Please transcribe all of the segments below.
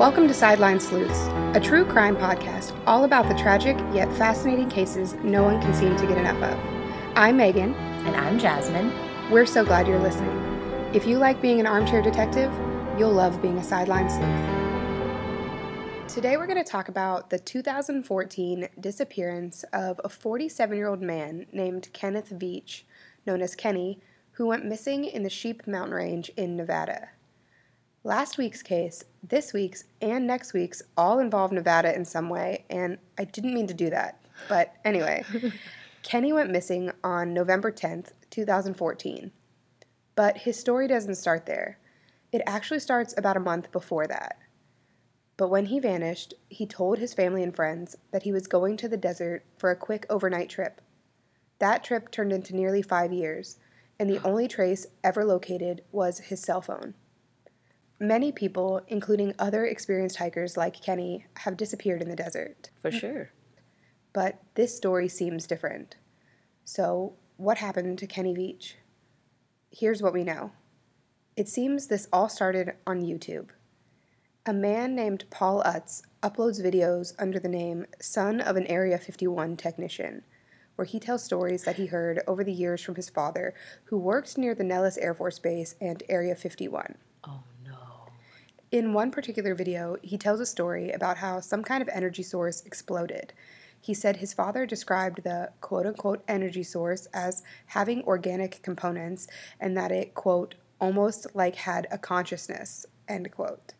Welcome to Sideline Sleuths, a true crime podcast all about the tragic yet fascinating cases no one can seem to get enough of. I'm Megan. And I'm Jasmine. We're so glad you're listening. If you like being an armchair detective, you'll love being a sideline sleuth. Today we're going to talk about the 2014 disappearance of a 47 year old man named Kenneth Veach, known as Kenny, who went missing in the Sheep Mountain Range in Nevada. Last week's case, this week's, and next week's all involve Nevada in some way, and I didn't mean to do that. But anyway, Kenny went missing on November 10th, 2014. But his story doesn't start there. It actually starts about a month before that. But when he vanished, he told his family and friends that he was going to the desert for a quick overnight trip. That trip turned into nearly five years, and the only trace ever located was his cell phone. Many people, including other experienced hikers like Kenny, have disappeared in the desert. For sure. But this story seems different. So, what happened to Kenny Veach? Here's what we know. It seems this all started on YouTube. A man named Paul Utz uploads videos under the name Son of an Area 51 Technician, where he tells stories that he heard over the years from his father, who worked near the Nellis Air Force Base and Area 51. Oh. In one particular video, he tells a story about how some kind of energy source exploded. He said his father described the quote unquote energy source as having organic components and that it, quote, almost like had a consciousness, end quote.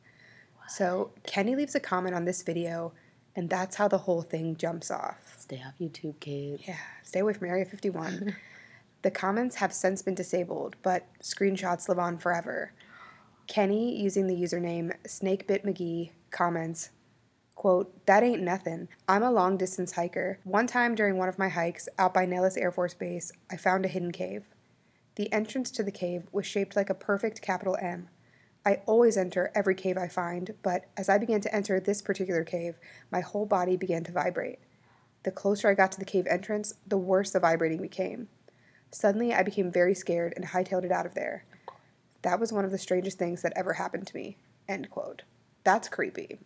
So Kenny leaves a comment on this video, and that's how the whole thing jumps off. Stay off YouTube, kids. Yeah, stay away from Area 51. the comments have since been disabled, but screenshots live on forever. Kenny, using the username SnakeBitMcGee, comments, quote, That ain't nothing. I'm a long distance hiker. One time during one of my hikes out by Nellis Air Force Base, I found a hidden cave. The entrance to the cave was shaped like a perfect capital M. I always enter every cave I find, but as I began to enter this particular cave, my whole body began to vibrate. The closer I got to the cave entrance, the worse the vibrating became. Suddenly, I became very scared and hightailed it out of there. That was one of the strangest things that ever happened to me. End quote. That's creepy.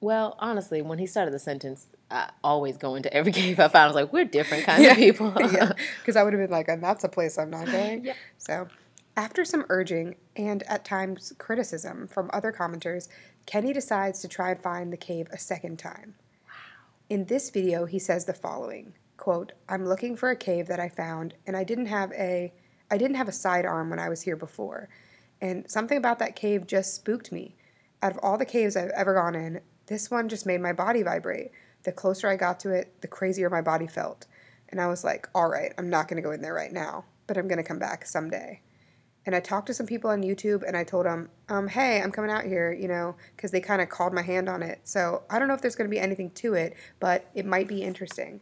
Well, honestly, when he started the sentence, I always go into every cave I found. I was like, we're different kinds of people. yeah, because I would have been like, and that's a place I'm not going. Yeah. So, after some urging and at times criticism from other commenters, Kenny decides to try and find the cave a second time. Wow. In this video, he says the following quote, I'm looking for a cave that I found, and I didn't have a I didn't have a sidearm when I was here before. And something about that cave just spooked me. Out of all the caves I've ever gone in, this one just made my body vibrate. The closer I got to it, the crazier my body felt. And I was like, all right, I'm not going to go in there right now, but I'm going to come back someday. And I talked to some people on YouTube and I told them, um, hey, I'm coming out here, you know, because they kind of called my hand on it. So I don't know if there's going to be anything to it, but it might be interesting.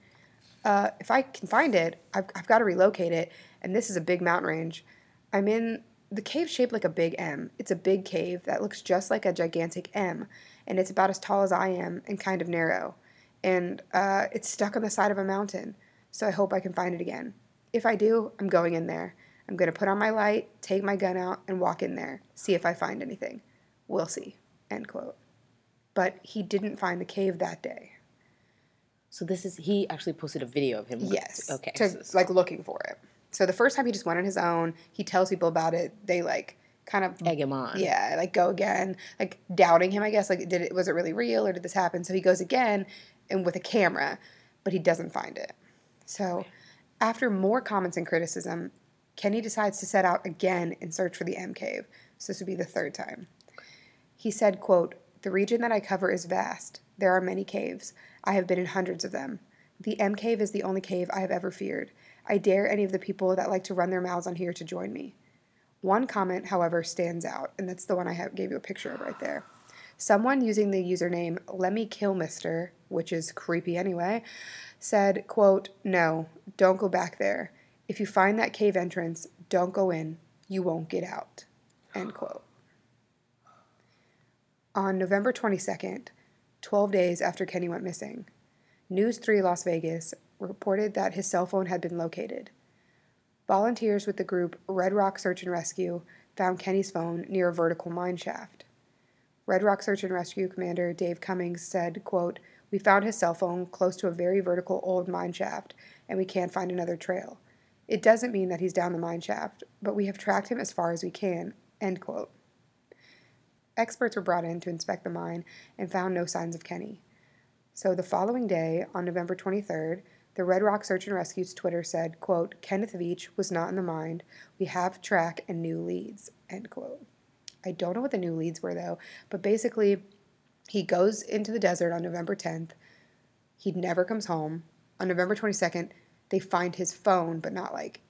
Uh, if I can find it, I've, I've got to relocate it. And this is a big mountain range. I'm in the cave shaped like a big M. It's a big cave that looks just like a gigantic M, and it's about as tall as I am and kind of narrow. And uh, it's stuck on the side of a mountain, so I hope I can find it again. If I do, I'm going in there. I'm going to put on my light, take my gun out, and walk in there, see if I find anything. We'll see. End quote. But he didn't find the cave that day. So this is he actually posted a video of him. Yes. Okay. To, so- like looking for it. So the first time he just went on his own. He tells people about it. They like kind of egg him on. yeah, like go again, like doubting him. I guess like did it was it really real or did this happen? So he goes again and with a camera, but he doesn't find it. So after more comments and criticism, Kenny decides to set out again and search for the M cave. So this would be the third time. He said, quote, The region that I cover is vast. There are many caves. I have been in hundreds of them. The M cave is the only cave I have ever feared. I dare any of the people that like to run their mouths on here to join me. One comment, however, stands out, and that's the one I have, gave you a picture of right there. Someone using the username LemmyKillMister, which is creepy anyway, said, quote, No, don't go back there. If you find that cave entrance, don't go in. You won't get out. End quote. On November 22nd, 12 days after Kenny went missing, News 3 Las Vegas reported that his cell phone had been located. Volunteers with the group Red Rock Search and Rescue found Kenny's phone near a vertical mine shaft. Red Rock Search and Rescue Commander Dave Cummings said, quote, We found his cell phone close to a very vertical old mine shaft, and we can't find another trail. It doesn't mean that he's down the mine shaft, but we have tracked him as far as we can, end quote. Experts were brought in to inspect the mine and found no signs of Kenny. So the following day, on November 23rd, the Red Rock Search and Rescue's Twitter said, quote, Kenneth Veach was not in the mine. We have track and new leads, end quote. I don't know what the new leads were though, but basically he goes into the desert on November 10th. He never comes home. On November 22nd, they find his phone, but not like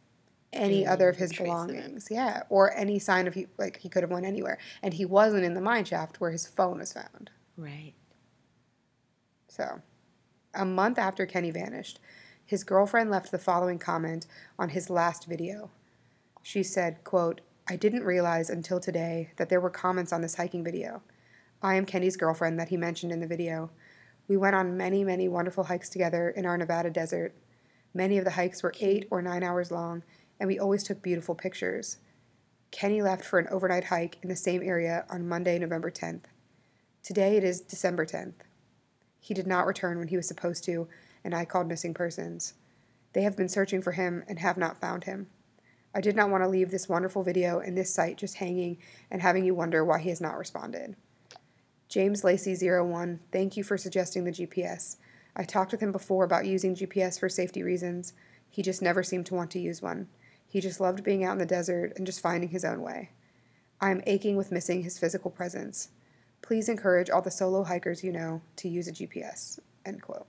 any Mm, other of his trace of it. belongings. Yeah, or any sign of he like he could have went anywhere. And he wasn't in the mine shaft where his phone was found. Right. So, a month after Kenny vanished, his girlfriend left the following comment on his last video. She said, quote, I didn't realize until today that there were comments on this hiking video. I am Kenny's girlfriend that he mentioned in the video. We went on many, many wonderful hikes together in our Nevada desert. Many of the hikes were eight or nine hours long, and we always took beautiful pictures. Kenny left for an overnight hike in the same area on Monday, November 10th. Today it is December 10th. He did not return when he was supposed to, and I called missing persons. They have been searching for him and have not found him. I did not want to leave this wonderful video and this site just hanging and having you wonder why he has not responded. James Lacey01, thank you for suggesting the GPS. I talked with him before about using GPS for safety reasons. He just never seemed to want to use one. He just loved being out in the desert and just finding his own way. I am aching with missing his physical presence. Please encourage all the solo hikers you know to use a GPS. End quote.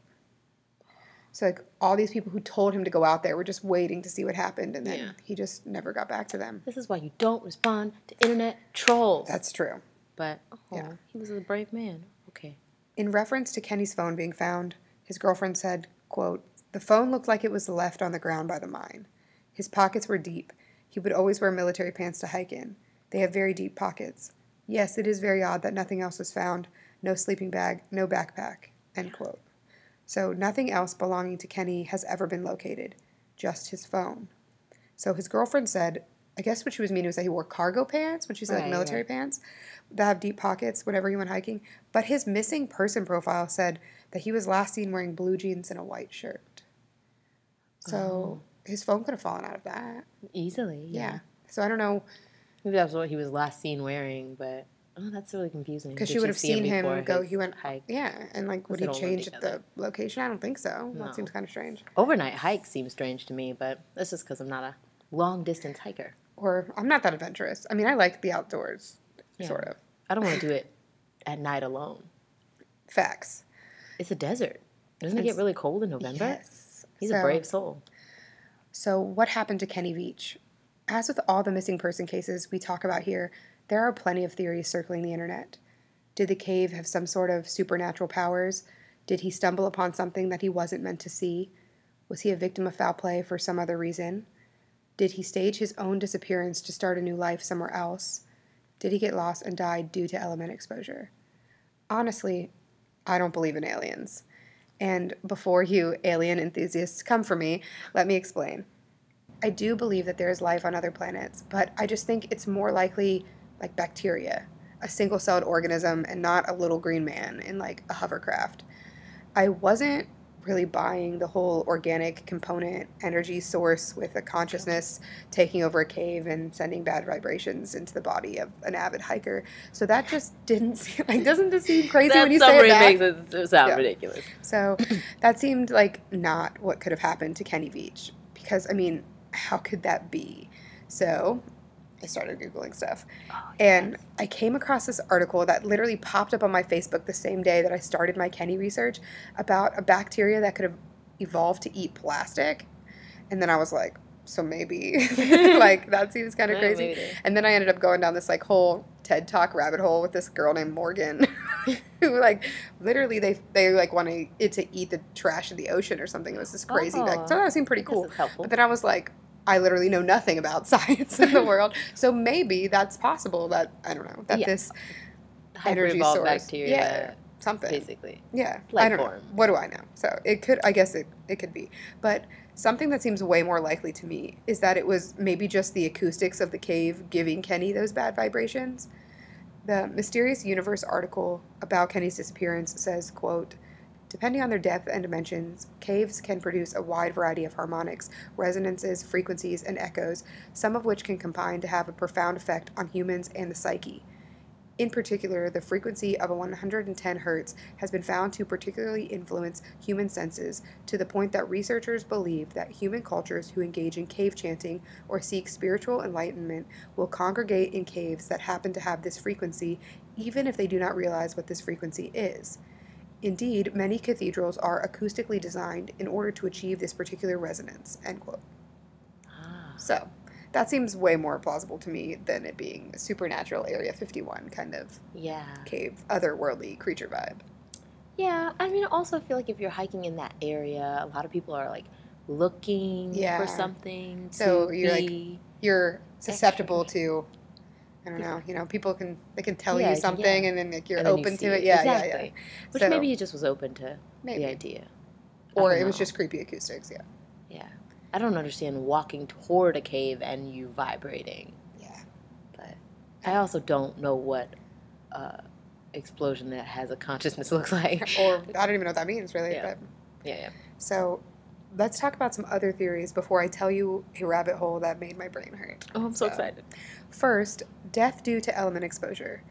So like all these people who told him to go out there were just waiting to see what happened, and then Yeah. he just never got back to them. This is why you don't respond to internet trolls. That's true. but oh, Yeah. he was a brave man. Okay. In reference to Kenny's phone being found, his girlfriend said, quote, The phone looked like it was left on the ground by the mine. His pockets were deep. He would always wear military pants to hike in. They have very deep pockets. Yes, it is very odd that nothing else was found. No sleeping bag, no backpack. End quote. So nothing else belonging to Kenny has ever been located, just his phone. So his girlfriend said, I guess what she was meaning was that he wore cargo pants when she said like Right, military right. pants that have deep pockets whenever he went hiking. But his missing person profile said that he was last seen wearing blue jeans and a white shirt. So Oh. his phone could have fallen out of that. Easily. Yeah. Yeah. So I don't know Maybe that's what he was last seen wearing, but oh, that's really confusing. because she would have see seen him before go. He went. hike. Yeah, and like would he change the location? I don't think so. No. That seems kind of strange. Overnight hike seems strange to me, but that's just because I'm not a long distance hiker. Or I'm not that adventurous. I mean, I like the outdoors, Yeah. sort of. I don't want to do it at night alone. Facts. It's a desert. Doesn't it get really cold in November? Yes. He's So- a brave soul. So, what happened to Kenny Veach? As with all the missing person cases we talk about here, there are plenty of theories circling the internet. Did the cave have some sort of supernatural powers? Did he stumble upon something that he wasn't meant to see? Was he a victim of foul play for some other reason? Did he stage his own disappearance to start a new life somewhere else? Did he get lost and died due to element exposure? Honestly, I don't believe in aliens. And before you alien enthusiasts come for me, let me explain. I do believe that there is life on other planets, but I just think it's more likely like bacteria, a single celled organism, and not a little green man in like a hovercraft. I wasn't really buying the whole organic component energy source with a consciousness taking over a cave and sending bad vibrations into the body of an avid hiker. So that just didn't seem like doesn't this seem crazy that when you say it back? makes it sound Yeah. ridiculous. So that seemed like not what could have happened to Kenny Veach because I mean, how could that be? So I started googling stuff, and I came across this article that literally popped up on my Facebook the same day that I started my Kenny research about a bacteria that could have evolved to eat plastic, and then I was like, so maybe like that seems kind of crazy. maybe And then I ended up going down this like whole TED Talk rabbit hole with this girl named Morgan, who like literally they they like wanted it to eat the trash in the ocean or something. It was this crazy. Like, Oh. so that seemed pretty cool. But then I was like, I literally know nothing about science in the world, so maybe that's possible. That I don't know that Yeah. this energy source, bacteria, yeah, something. basically. Yeah, Life I don't form. know. What do I know? So it could, I guess it, it could be. But something that seems way more likely to me is that it was maybe just the acoustics of the cave giving Kenny those bad vibrations. The Mysterious Universe article about Kenny's disappearance says, quote, Depending on their depth and dimensions, caves can produce a wide variety of harmonics, resonances, frequencies, and echoes, some of which can combine to have a profound effect on humans and the psyche. In particular, the frequency of 110 Hz has been found to particularly influence human senses to the point that researchers believe that human cultures who engage in cave chanting or seek spiritual enlightenment will congregate in caves that happen to have this frequency, even if they do not realize what this frequency is. Indeed, many cathedrals are acoustically designed in order to achieve this particular resonance. End quote. Ah. So, that seems way more plausible to me than it being a supernatural Area 51 kind of Yeah. cave, otherworldly creature vibe. Yeah. I mean, also, I feel like if you're hiking in that area, a lot of people are like looking Yeah. for something. So you're, like, You're susceptible to, I don't know, you know, people can they can tell Yeah, you something yeah. and then like you're then open see to it. Yeah, exactly. yeah, yeah. Which So- maybe he just was open to Maybe. the idea. Or it was just creepy acoustics. Yeah, Yeah. I don't understand walking toward a cave and you vibrating, yeah. but I also don't know what uh, explosion that has a consciousness looks like. Or I don't even know what that means really. Yeah. But yeah, yeah. so let's talk about some other theories before I tell you a rabbit hole that made my brain hurt. Oh, I'm so So- excited. First, death due to element exposure.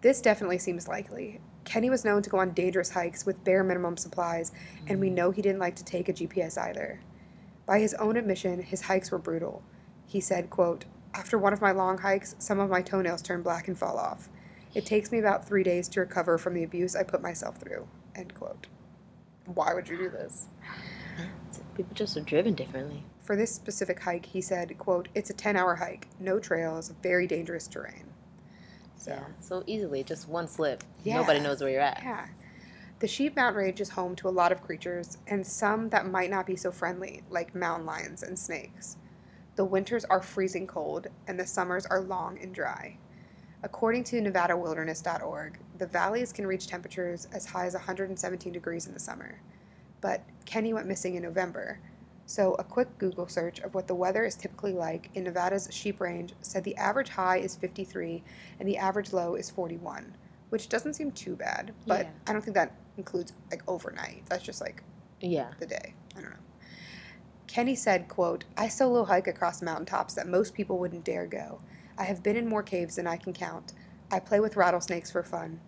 This definitely seems likely. Kenny was known to go on dangerous hikes with bare minimum supplies, and we mm. know he didn't like to take a GPS either. By his own admission, his hikes were brutal. He said, quote, After one of my long hikes, some of my toenails turn black and fall off. It takes me about three days to recover from the abuse I put myself through. End quote. Why would you do this? People just are driven differently. For this specific hike, he said, quote, It's a 10 hour hike, no trails, very dangerous terrain. So, Yeah. So easily, just one slip. Yeah. Nobody knows where you're at. Yeah. The Sheep Mountain Range is home to a lot of creatures, and some that might not be so friendly, like mountain lions and snakes. The winters are freezing cold, and the summers are long and dry. According to NevadaWilderness.org, the valleys can reach temperatures as high as 117 degrees in the summer. But Kenny went missing in November, so a quick Google search of what the weather is typically like in Nevada's Sheep Range said the average high is 53 and the average low is 41 which doesn't seem too bad, but Yeah. I don't think that includes like overnight. That's just like Yeah. the day. I don't know. Kenny said, quote, I solo hike across mountaintops that most people wouldn't dare go. I have been in more caves than I can count. I play with rattlesnakes for fun.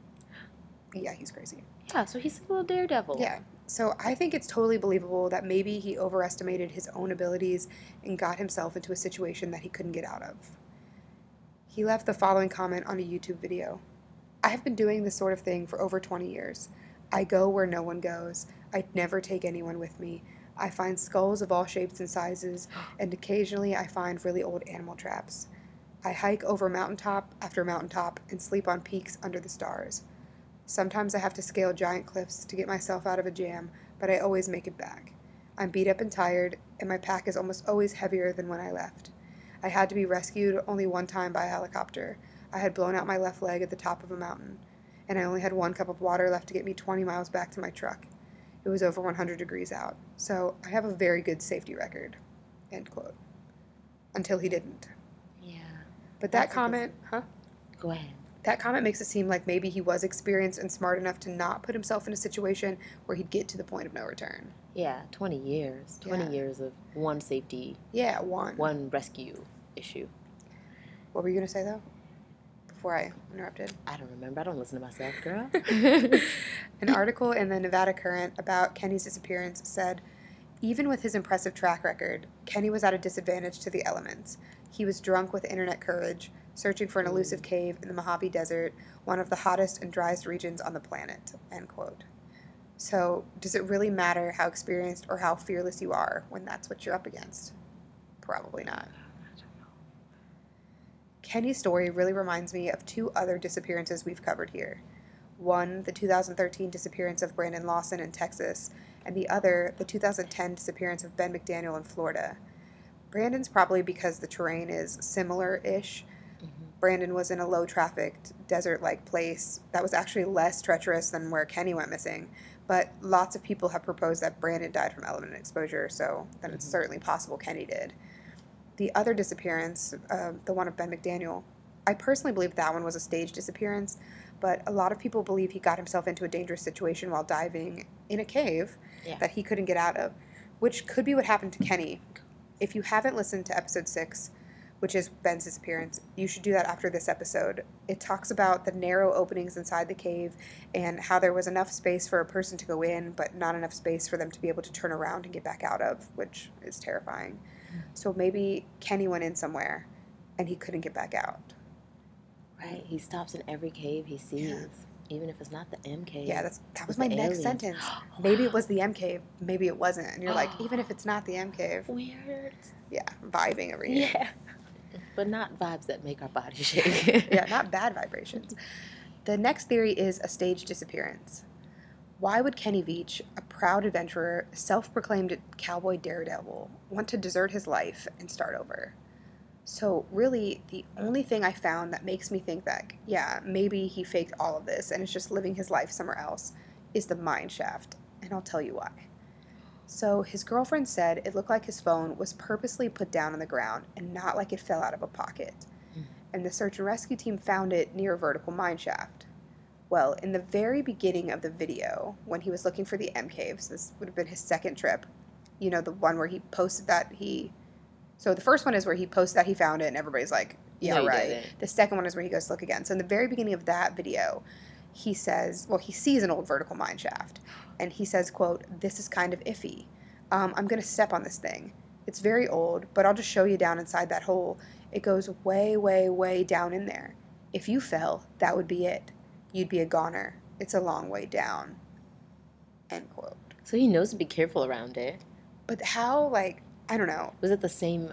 Yeah, he's crazy. Yeah. So he's a little daredevil. Yeah. So I think it's totally believable that maybe he overestimated his own abilities and got himself into a situation that he couldn't get out of. He left the following comment on a YouTube video I have been doing this sort of thing for over 20 years. I go where no one goes. I never take anyone with me. I find skulls of all shapes and sizes, and occasionally I find really old animal traps. I hike over mountaintop after mountaintop and sleep on peaks under the stars. Sometimes I have to scale giant cliffs to get myself out of a jam, but I always make it back. I'm beat up and tired, and my pack is almost always heavier than when I left. I had to be rescued only one time by a helicopter. I had blown out my left leg at the top of a mountain, and I only had one cup of water left to get me 20 miles back to my truck. It was over 100 degrees out, so I have a very good safety record. End quote. Until he didn't. Yeah. But that comment, huh? Go ahead. That comment makes it seem like maybe he was experienced and smart enough to not put himself in a situation where he'd get to the point of no return. Yeah. Twenty years. Twenty Yeah. years of one safety, Yeah, one. one rescue issue. What were you going to say, though? Before I interrupted. I don't remember. I don't listen to myself, girl. An article in the Nevada Current about Kenny's disappearance said even with his impressive track record, Kenny was at a disadvantage to the elements. He was drunk with internet courage, searching for an elusive cave in the Mojave Desert, one of the hottest and driest regions on the planet. End quote. So, does it really matter how experienced or how fearless you are when that's what you're up against? Probably not. Kenny's story really reminds me of two other disappearances we've covered here. One, the 2013 disappearance of Brandon Lawson in Texas, and the other, the 2010 disappearance of Ben McDaniel in Florida. Brandon's probably because the terrain is similar ish. Brandon was in a low trafficked, desert like place that was actually less treacherous than where Kenny went missing. But lots of people have proposed that Brandon died from element exposure, so then it's Mhm. certainly possible Kenny did. The other disappearance, uh, the one of Ben McDaniel, I personally believe that one was a staged disappearance, but a lot of people believe he got himself into a dangerous situation while diving in a cave Yeah. that he couldn't get out of, which could be what happened to Kenny. If you haven't listened to episode six, which is Ben's disappearance, you should do that after this episode. It talks about the narrow openings inside the cave and how there was enough space for a person to go in, but not enough space for them to be able to turn around and get back out of, which is terrifying. So maybe Kenny went in somewhere and he couldn't get back out. Right. He stops in every cave he sees, even if it's not the M cave. Yeah, that's that was my next aliens. sentence. Maybe it was the M cave, maybe it wasn't. And you're like, even if it's not the M cave, weird. yeah, vibing over here. Yeah. But not vibes that make our body shake. yeah, not bad vibrations. The next theory is a staged disappearance. Why would Kenny Veach, a proud adventurer, self proclaimed cowboy daredevil, want to desert his life and start over? So, really, the only thing I found that makes me think that, yeah, maybe he faked all of this and is just living his life somewhere else is the mine shaft, and I'll tell you why. So, his girlfriend said it looked like his phone was purposely put down on the ground and not like it fell out of a pocket hmm. and the search and rescue team found it near a vertical mine shaft. Well, in the very beginning of the video, when he was looking for the M caves, this would have been his second trip. You know, the one where he posted that he. So the first one is where he posted that he found it, and everybody's like, "Yeah, No, right." The second one is where he goes to look again. So in the very beginning of that video, he says, well, he sees an old vertical mine shaft, and he says, "quote This is kind of iffy. Um, I'm going to step on this thing. It's very old, but I'll just show you down inside that hole. It goes way, way, way down in there. If you fell, that would be it. You'd be a goner. It's a long way down." End quote. so he knows to be careful around it. But how, like, I don't know. Was it the same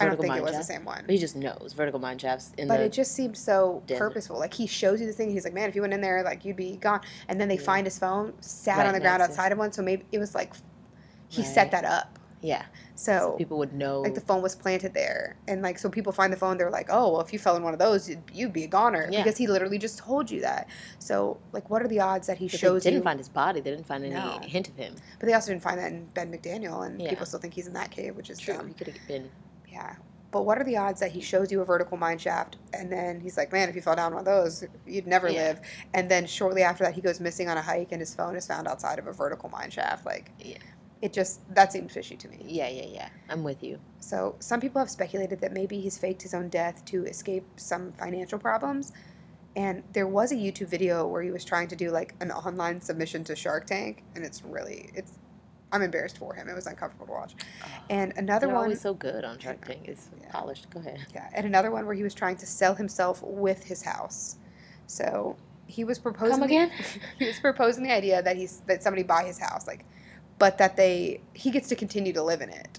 I don't think it was shaft? the same one. But he just knows vertical mine shafts in But the it just seemed so desert. purposeful. Like he shows you the thing. He's like, man, if you went in there, like you'd be gone. And then they Yeah. find his phone sat Right on the ground outside of one. So maybe it was like he Right. set that up. yeah. So, So, people would know. like the phone was planted there, and like so people find the phone. They're like, oh, well, if you fell in one of those, you'd, you'd be a goner Yeah. because he literally just told you that. So like, what are the odds that he but shows they didn't you? find his body. They didn't find any No. hint of him. but they also didn't find that in Ben McDaniel, and Yeah. people still think he's in that cave, which is True. dumb. He could have been. Yeah. But what are the odds that he shows you a vertical mine shaft and then he's like, man, if you fell down one of those, you'd never Yeah. live. And then shortly after that, he goes missing on a hike and his phone is found outside of a vertical mine shaft. Like, Yeah. it just, that seemed fishy to me. Yeah, yeah, yeah. I'm with you. So some people have speculated that maybe he's faked his own death to escape some financial problems. And there was a YouTube video where he was trying to do like an online submission to Shark Tank. And it's really, it's, I'm embarrassed for him. It was uncomfortable to watch. Uh-huh. And another one. always so good on Shark Tank. It's Yeah. polished. Go ahead. Yeah, and another one where he was trying to sell himself with his house. So he was proposing. Come the- again? he was proposing the idea that he's that somebody buy his house, like, but that they he gets to continue to live in it,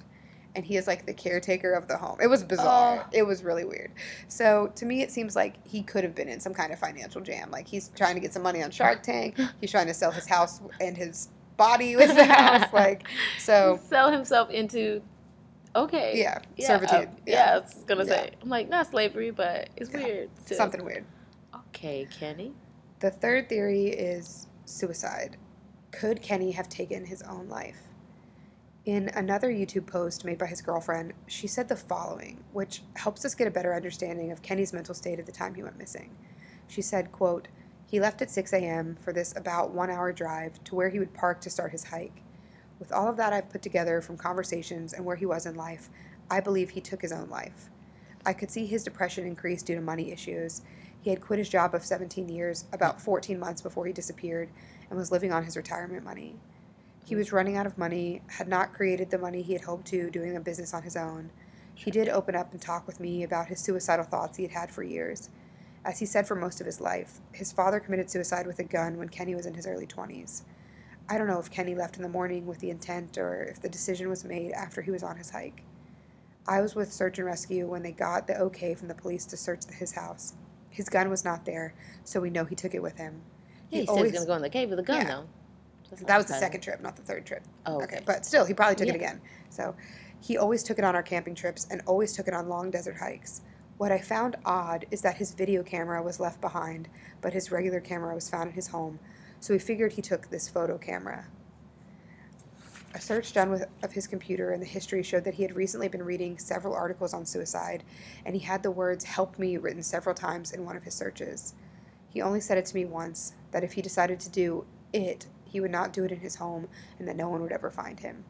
and he is like the caretaker of the home. It was bizarre. It was really weird. So to me, it seems like he could have been in some kind of financial jam. Like he's trying to get some money on Shark Tank. He's trying to sell his house and his body with the house. Like so. sell himself into. Okay. Yeah, Yeah, servitude. uh, yeah, I was gonna Yeah. say. I'm like not slavery, but it's Yeah. weird. too. Something weird. Okay, Kenny. The third theory is suicide. Could Kenny have taken his own life? In another YouTube post made by his girlfriend, she said the following, which helps us get a better understanding of Kenny's mental state at the time he went missing. She said, quote, He left at 6 a.m. for this about one hour drive to where he would park to start his hike. With all of that I've put together from conversations and where he was in life, I believe he took his own life. I could see his depression increase due to money issues. He had quit his job of 17 years about 14 months before he disappeared and was living on his retirement money. He was running out of money, had not created the money he had hoped to doing a business on his own. He did open up and talk with me about his suicidal thoughts he had had for years. As he said for most of his life, his father committed suicide with a gun when Kenny was in his early 20s. I don't know if Kenny left in the morning with the intent or if the decision was made after he was on his hike. I was with search and rescue when they got the okay from the police to search his house. His gun was not there, so we know he took it with him. Yeah, he, said he's gonna go in the cave with a gun Yeah. though. That's That was the second trip, not the third trip. Oh, okay. okay. But still, he probably took it again. So he always took it on our camping trips and always took it on long desert hikes. What I found odd is that his video camera was left behind, but his regular camera was found in his home. So we figured he took this photo camera. A search done with of his computer and the history showed that he had recently been reading several articles on suicide, and he had the words "help me" written several times in one of his searches. He only said it to me once that if he decided to do it, he would not do it in his home, and that no one would ever find him.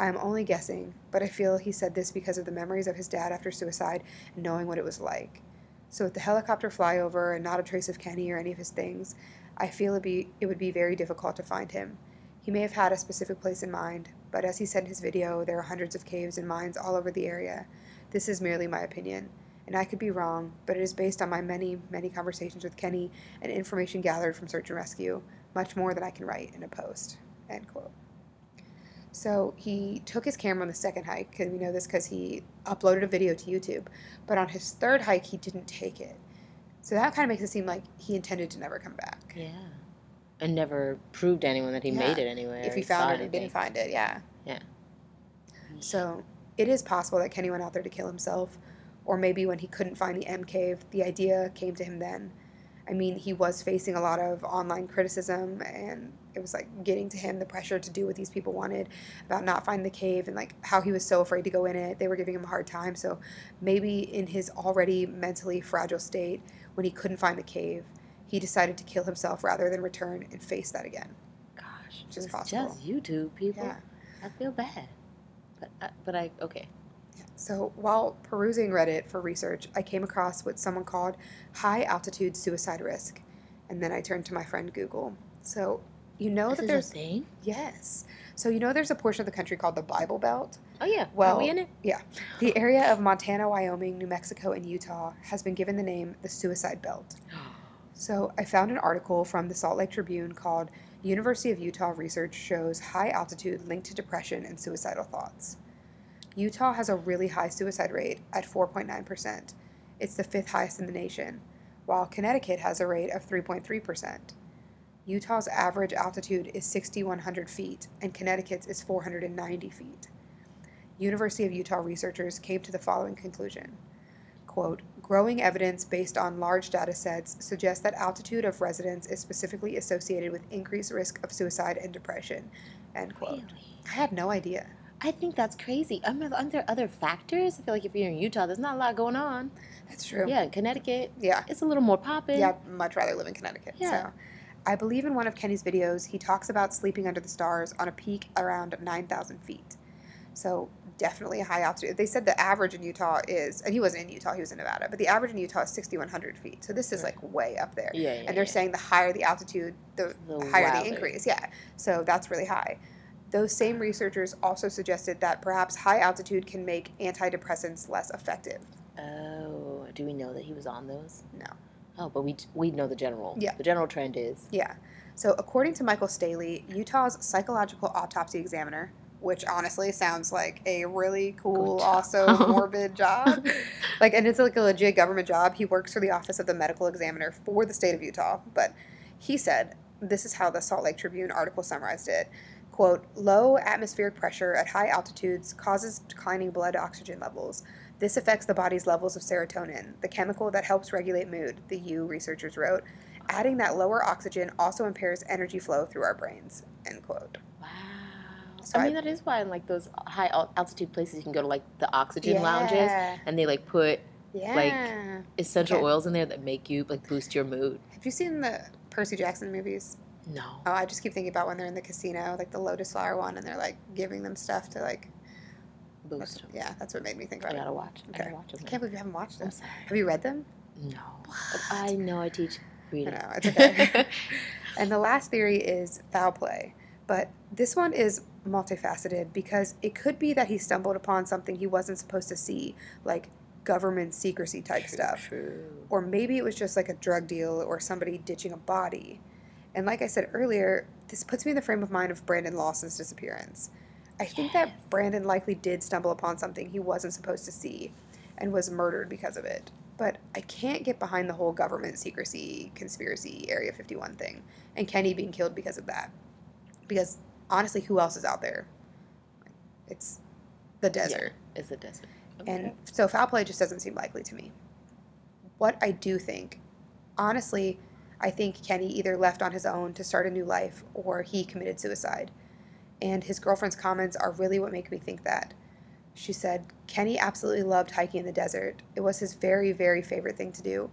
I am only guessing, but I feel he said this because of the memories of his dad after suicide and knowing what it was like. So with the helicopter flyover and not a trace of Kenny or any of his things, I feel it, be, it would be very difficult to find him. He may have had a specific place in mind, but as he said in his video, there are hundreds of caves and mines all over the area. This is merely my opinion, and I could be wrong, but it is based on my many, many conversations with Kenny and information gathered from search and rescue, much more than I can write in a post. End quote. So he took his camera on the second hike, because we know this because he uploaded a video to YouTube. But on his third hike, he didn't take it. So that kind of makes it seem like he intended to never come back. Yeah. And never proved to anyone that he Yeah. made it anywhere. If he found it he didn't find it, yeah. Yeah. So it is possible that Kenny went out there to kill himself, or maybe when he couldn't find the M cave, the idea came to him then. I mean, he was facing a lot of online criticism, and it was like getting to him the pressure to do what these people wanted about not finding the cave and like how he was so afraid to go in it. They were giving him a hard time. So maybe in his already mentally fragile state, when he couldn't find the cave, he decided to kill himself rather than return and face that again. Gosh, Which is it's possible. just YouTube people. Yeah. I feel bad, but I, but I okay. So while perusing Reddit for research, I came across what someone called high altitude suicide risk. And then I turned to my friend Google. So you know this that there's a thing. yes. So you know there's a portion of the country called the Bible Belt. Oh yeah. Well, Are we in it? Yeah. The area of Montana, Wyoming, New Mexico, and Utah has been given the name the Suicide Belt. So I found an article from the Salt Lake Tribune called University of Utah Research Shows High Altitude Linked to Depression and Suicidal Thoughts. Utah has a really high suicide rate at 4.9%. It's the fifth highest in the nation, while Connecticut has a rate of 3.3%. Utah's average altitude is 6,100 feet, and Connecticut's is 490 feet. University of Utah researchers came to the following conclusion quote, growing evidence based on large data sets suggests that altitude of residence is specifically associated with increased risk of suicide and depression, end quote. Really? I had no idea. I think that's crazy. Um, I mean, aren't there other factors? I feel like if you're in Utah, there's not a lot going on. That's true. Yeah, in Connecticut, Yeah. it's a little more popping. Yeah, I'd much rather live in Connecticut. Yeah. So I believe in one of Kenny's videos, he talks about sleeping under the stars on a peak around 9,000 feet. So definitely a high altitude. They said the average in Utah is, and he wasn't in Utah, he was in Nevada, but the average in Utah is 6,100 feet. So this is like way up there. Yeah, yeah. and they're yeah. saying the higher the altitude, the, The higher wilder. the increase. Yeah. So that's really high. Those same researchers also suggested that perhaps high altitude can make antidepressants less effective. Oh, do we know that he was on those? No. Oh, but we we know the general. Yeah. The general trend is. Yeah. So, according to Michael Staley, Utah's psychological autopsy examiner, which honestly sounds like a really cool, also morbid job. Like, and it's like a legit government job. He works for the Office of the Medical Examiner for the state of Utah. But he said, this is how the Salt Lake Tribune article summarized it. Quote, low atmospheric pressure at high altitudes causes declining blood oxygen levels. This affects the body's levels of serotonin, the chemical that helps regulate mood, the U researchers wrote. Adding that lower oxygen also impairs energy flow through our brains. End quote. Wow. So I I- mean, that is why in like those high al- altitude places you can go to like the oxygen lounges and they like put Yeah. essential Okay. oils in there that make you like boost your mood. Have you seen the Percy Jackson movies? No. Oh, I just keep thinking about when they're in the casino, like the Lotus Flower one, and they're like giving them stuff to like. Boost. Yeah, that's what made me think about it. gotta watch. I Okay. gotta watch them. I can't believe you haven't watched them. Have you read them? No. But I know I teach I reading. know it's okay. and the last theory is foul play, but this one is multifaceted because it could be that he stumbled upon something he wasn't supposed to see, like government secrecy type stuff. True. or maybe it was just like a drug deal or somebody ditching a body. And like I said earlier, this puts me in the frame of mind of Brandon Lawson's disappearance. I think Yes. that Brandon likely did stumble upon something he wasn't supposed to see and was murdered because of it. But I can't get behind the whole government secrecy, conspiracy, Area 51 thing, and Kenny being killed because of that. Because honestly, who else is out there? It's the desert. Yeah, it's a desert. And so foul play just doesn't seem likely to me. What I do think, honestly, I think Kenny either left on his own to start a new life or he committed suicide. And his girlfriend's comments are really what make me think that. She said, Kenny absolutely loved hiking in the desert. It was his very, very favorite thing to do.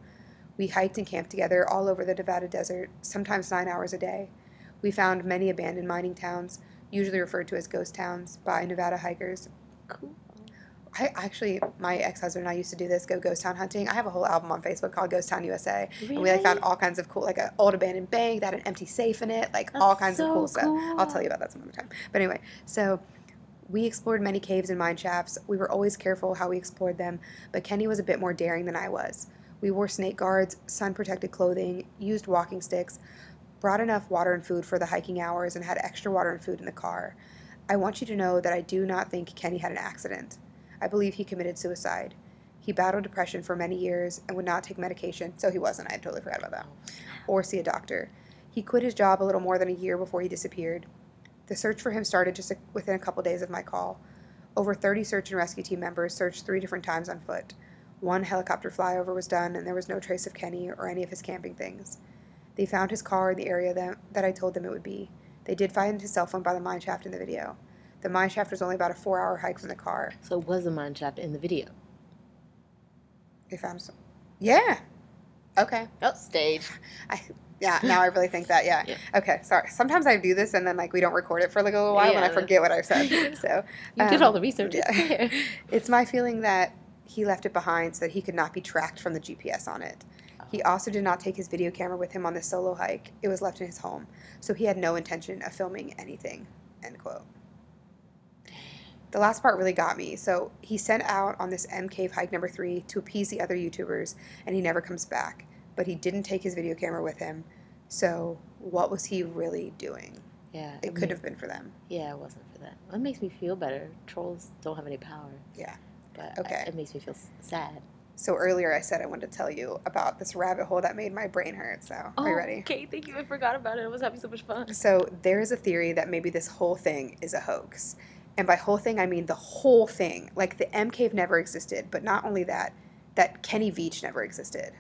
We hiked and camped together all over the Nevada desert, sometimes nine hours a day. We found many abandoned mining towns, usually referred to as ghost towns by Nevada hikers. Cool. I actually, my ex husband and I used to do this, go ghost town hunting. I have a whole album on Facebook called Ghost Town USA. And we like found all kinds of cool, like an old abandoned bank that had an empty safe in it, like all That's kinds of so cool, stuff. I'll tell you about that some other time. But anyway, so we explored many caves and mine shafts. We were always careful how we explored them, but Kenny was a bit more daring than I was. We wore snake guards, sun protected clothing, used walking sticks, brought enough water and food for the hiking hours, and had extra water and food in the car. I want you to know that I do not think Kenny had an accident. I believe he committed suicide. He battled depression for many years and would not take medication, so he wasn't. I totally forgot about that. Oh, or see a doctor. He quit his job a little more than a year before he disappeared. The search for him started just a, within a couple days of my call. Over 30 search and rescue team members searched three different times on foot. One helicopter flyover was done, and there was no trace of Kenny or any of his camping things. They found his car in the area that, that I told them it would be. They did find his cell phone by the mine shaft in the video. The mine shaft was only about a four hour hike from the car. So it was a mine shaft in the video. They found some. Yeah. Okay. Oh, stage. I, yeah, now I really think that, yeah. Yeah. Okay, sorry. Sometimes I do this and then like we don't record it for like a little while and I forget what I've said. So You did um, all the research. Yeah. It's my feeling that he left it behind so that he could not be tracked from the GPS on it. He also did not take his video camera with him on the solo hike. It was left in his home, so he had no intention of filming anything. End quote. The last part really got me. So he sent out on this M Cave hike number three to appease the other YouTubers, and he never comes back. But he didn't take his video camera with him. So what was he really doing? Yeah. It could have been for them. Yeah, it wasn't for them. that. It makes me feel better. Trolls don't have any power. Yeah. But Okay. I- it makes me feel sad. So earlier I said I wanted to tell you about this rabbit hole that made my brain hurt. So are you oh, ready? Oh, Okay, thank you. I forgot about it. I was having so much fun. So there is a theory that maybe this whole thing is a hoax. And by whole thing, I mean the whole thing. Like the M Cave never existed, but not only that, that Kenny Veach never existed.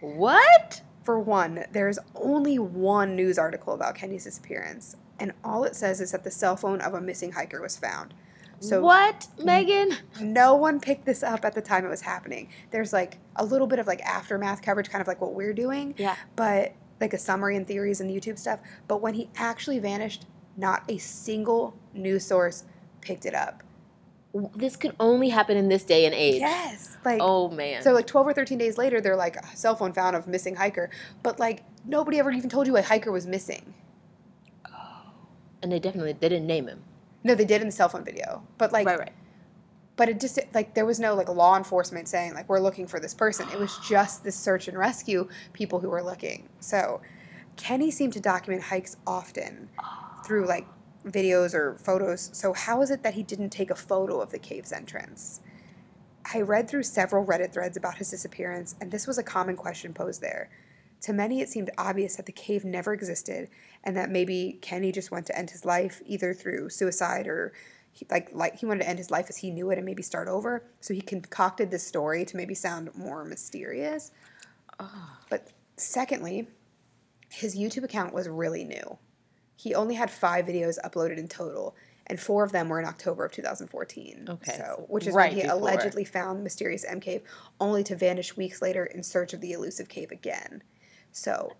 What? For one, there's only one news article about Kenny's disappearance, and all it says is that the cell phone of a missing hiker was found. So what, Megan? no one picked this up at the time it was happening. There's like a little bit of like aftermath coverage, kind of like what we're doing, Yeah. but like a summary and theories and YouTube stuff. But when he actually vanished, not a single news source picked it up. This could only happen in this day and age. Yes, like Oh man. so, like twelve or thirteen days later, they're like a cell phone found of missing hiker, but like nobody ever even told you a hiker was missing. Oh. and they definitely they didn't name him. No, they did in the cell phone video, but like, right, right. but it just like there was no like law enforcement saying like we're looking for this person. It was just the search and rescue people who were looking. So, Kenny seemed to document hikes often through like videos or photos. So how is it that he didn't take a photo of the cave's entrance? I read through several Reddit threads about his disappearance, and this was a common question posed there. To many, it seemed obvious that the cave never existed, and that maybe Kenny just went to end his life either through suicide or he, like like he wanted to end his life as he knew it and maybe start over. So he concocted this story to maybe sound more mysterious. But secondly, his YouTube account was really new. He only had five videos uploaded in total, and four of them were in October of 2014. Okay, So, which is right when he before. allegedly found the mysterious M cave, only to vanish weeks later in search of the elusive cave again. So,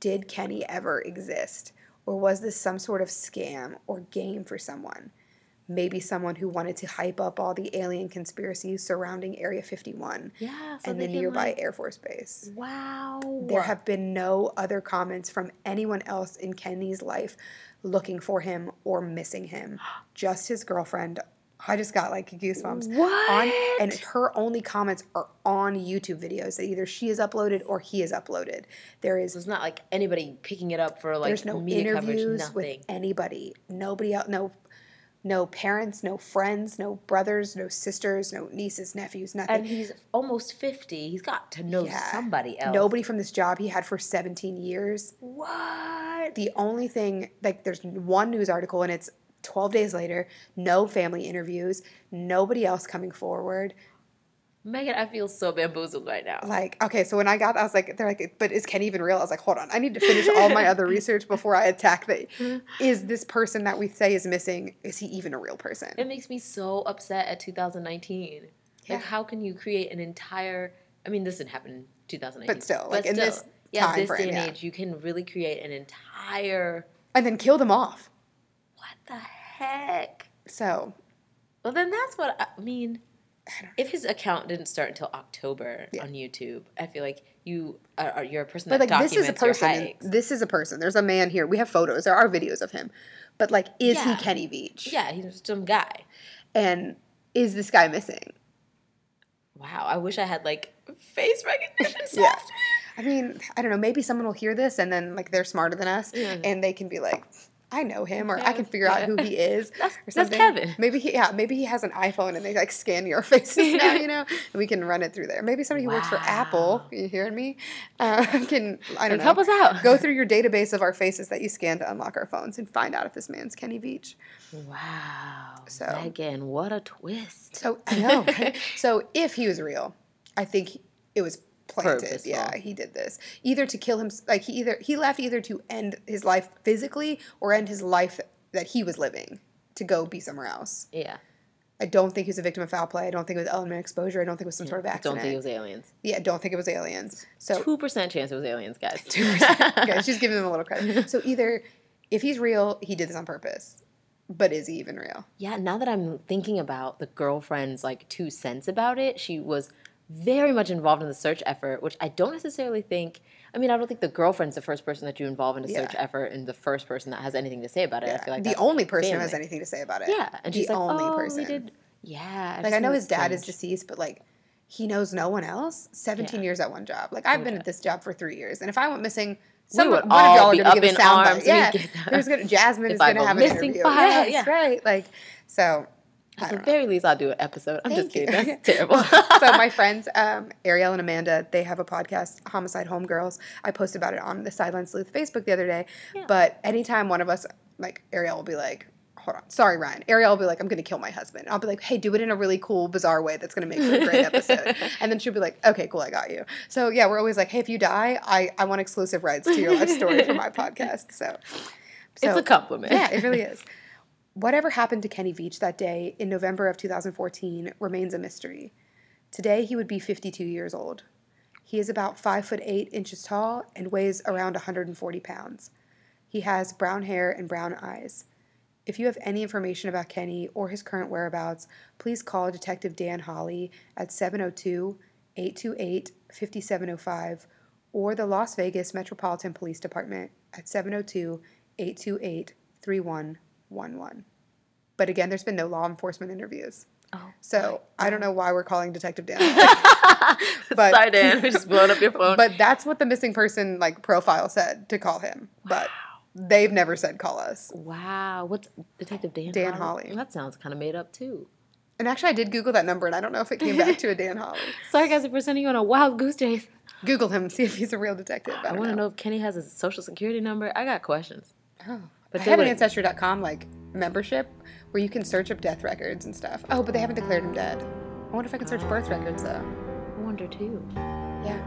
did Kenny ever exist? Or was this some sort of scam or game for someone? Maybe someone who wanted to hype up all the alien conspiracies surrounding Area 51 Yeah. So and the nearby like- Air Force Base. wow. There have been no other comments from anyone else in Kenny's life looking for him or missing him. Just his girlfriend. I just got like goosebumps. What? On, and her only comments are on YouTube videos that either she has uploaded or he has uploaded. There is So it's not like anybody picking it up for like there's no media coverage. interviews Nothing. with anybody. Nobody else. No, no parents, no friends, no brothers, no sisters, no nieces, nephews, nothing. and he's almost fifty. He's got to know Yeah. somebody else. Nobody from this job he had for 17 years. What? The only thing, like, there's one news article and it's 12 days later, no family interviews, nobody else coming forward. Megan, I feel so bamboozled right now. Like, okay, so when I got, I was like, they're like, but is Kenny even real? I was like, hold on, I need to finish all my other research before I attack the. Is this person that we say is missing? Is he even a real person? It makes me so upset at 2019. Yeah. Like, how can you create an entire? I mean, this didn't happen in 2019, But still, like, in this yeah, this frame, day and yeah. age, you can really create an entire. And then kill them off. What the heck? So Well, then that's what I mean. If his account didn't start until October Yeah. on YouTube, I feel like you are, you're a person But that like this is a person. This is a person. There's a man here. We have photos. There are videos of him. But like, is he Kenny Veach? Yeah, he's some guy. And is this guy missing? Wow, I wish I had like face recognition Yeah. I mean, I don't know. Maybe someone will hear this and then like they're smarter than us Yeah. and they can be like, I know him, or I can figure out who he is. That's- or that's. Kevin. Maybe he, yeah, maybe he has an iPhone and they like scan your faces now, you know, and we can run it through there. Maybe somebody who works for Apple, you hearing me, uh, can I don't know, help us out. go through your database of our faces that you scan to unlock our phones and find out if this man's Kenny Veach. Wow. So- again, what a twist. So I know. right? so if he was real, I think it was planted. Purposeful. Yeah, he did this either to kill him. Like he either he left either to end his life physically or end his life that he was living to go be somewhere else. Yeah. I don't think he was a victim of foul play. I don't think it was element exposure. I don't think it was some sort of accident. don't think it was aliens. yeah, don't think it was aliens. So Two percent chance it was aliens, guys. okay, she's giving him a little credit. So either if he's real, he did this on purpose. But is he even real? Yeah, now that I'm thinking about the girlfriend's like two cents about it, she was very much involved in the search effort, which I don't necessarily think. I mean, I don't think the girlfriend's the first person that you involve in a search Yeah. effort and the first person that has anything to say about it. I feel like the only person who has anything to say about it. Yeah, and the she's like, only "Oh, person. we did." Yeah, Like I know his dad is deceased, but like he knows no one else. Seventeen Yeah. years at one job. Like I've been at this job for three years, and if I went missing, some one of y'all are gonna up give a sound arms. bite. Yeah, We'd get that. there's gonna Jasmine If is gonna go have an missing interview. file, Yes, yeah. right. Like so. At the know. very least, I'll do an episode. I'm just kidding. you. That's terrible. so my friends, um, Ariel and Amanda, they have a podcast, Homicide Homegirls. I posted about it on the Sideline Sleuth Facebook the other day. Yeah. But anytime one of us, like Ariel, will be like, "Hold on, sorry, Ryan." Ariel will be like, "I'm going to kill my husband." I'll be like, "Hey, do it in a really cool, bizarre way that's going to make for a great episode." and then she'll be like, "Okay, cool, I got you." So yeah, we're always like, "Hey, if you die, I I want exclusive rights to your life story for my podcast." So, it's a compliment. yeah, it really is. Whatever happened to Kenny Veach that day in November of 2014 remains a mystery. Today he would be 52 years old. He is about 5 foot 8 inches tall and weighs around 140 pounds. He has brown hair and brown eyes. If you have any information about Kenny or his current whereabouts, please call Detective Dan Holly at 702 828 5705 or the Las Vegas Metropolitan Police Department at 702 828 3111. But again, there's been no law enforcement interviews. Oh. So I don't know why we're calling Detective Dan. But- Sorry, Dan. We just blowing up your phone. but that's what the missing person like profile said to call him. But they've never said call us. wow, what's Detective Dan? Dan Holly. That sounds kind of made up too. And actually, I did Google that number, and I don't know if it came back to a Dan Holly. Sorry, guys, if we're sending you on a wild goose chase. Google him, see if he's a real detective. I, I want to know. know if Kenny has a social security number. I got questions. Oh. But I they have an Ancestry.com like membership where you can search up death records and stuff. Oh, but they haven't declared him dead. I wonder if I can search birth records though. I wonder too. Yeah.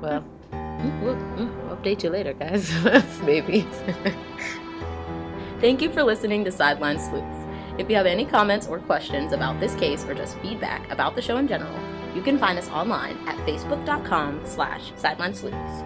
Well, mm, we'll, mm, we'll update you later, guys. Maybe. Thank you for listening to Sideline Sleuths. If you have any comments or questions about this case or just feedback about the show in general, you can find us online at facebook.com slash sideline sleuths.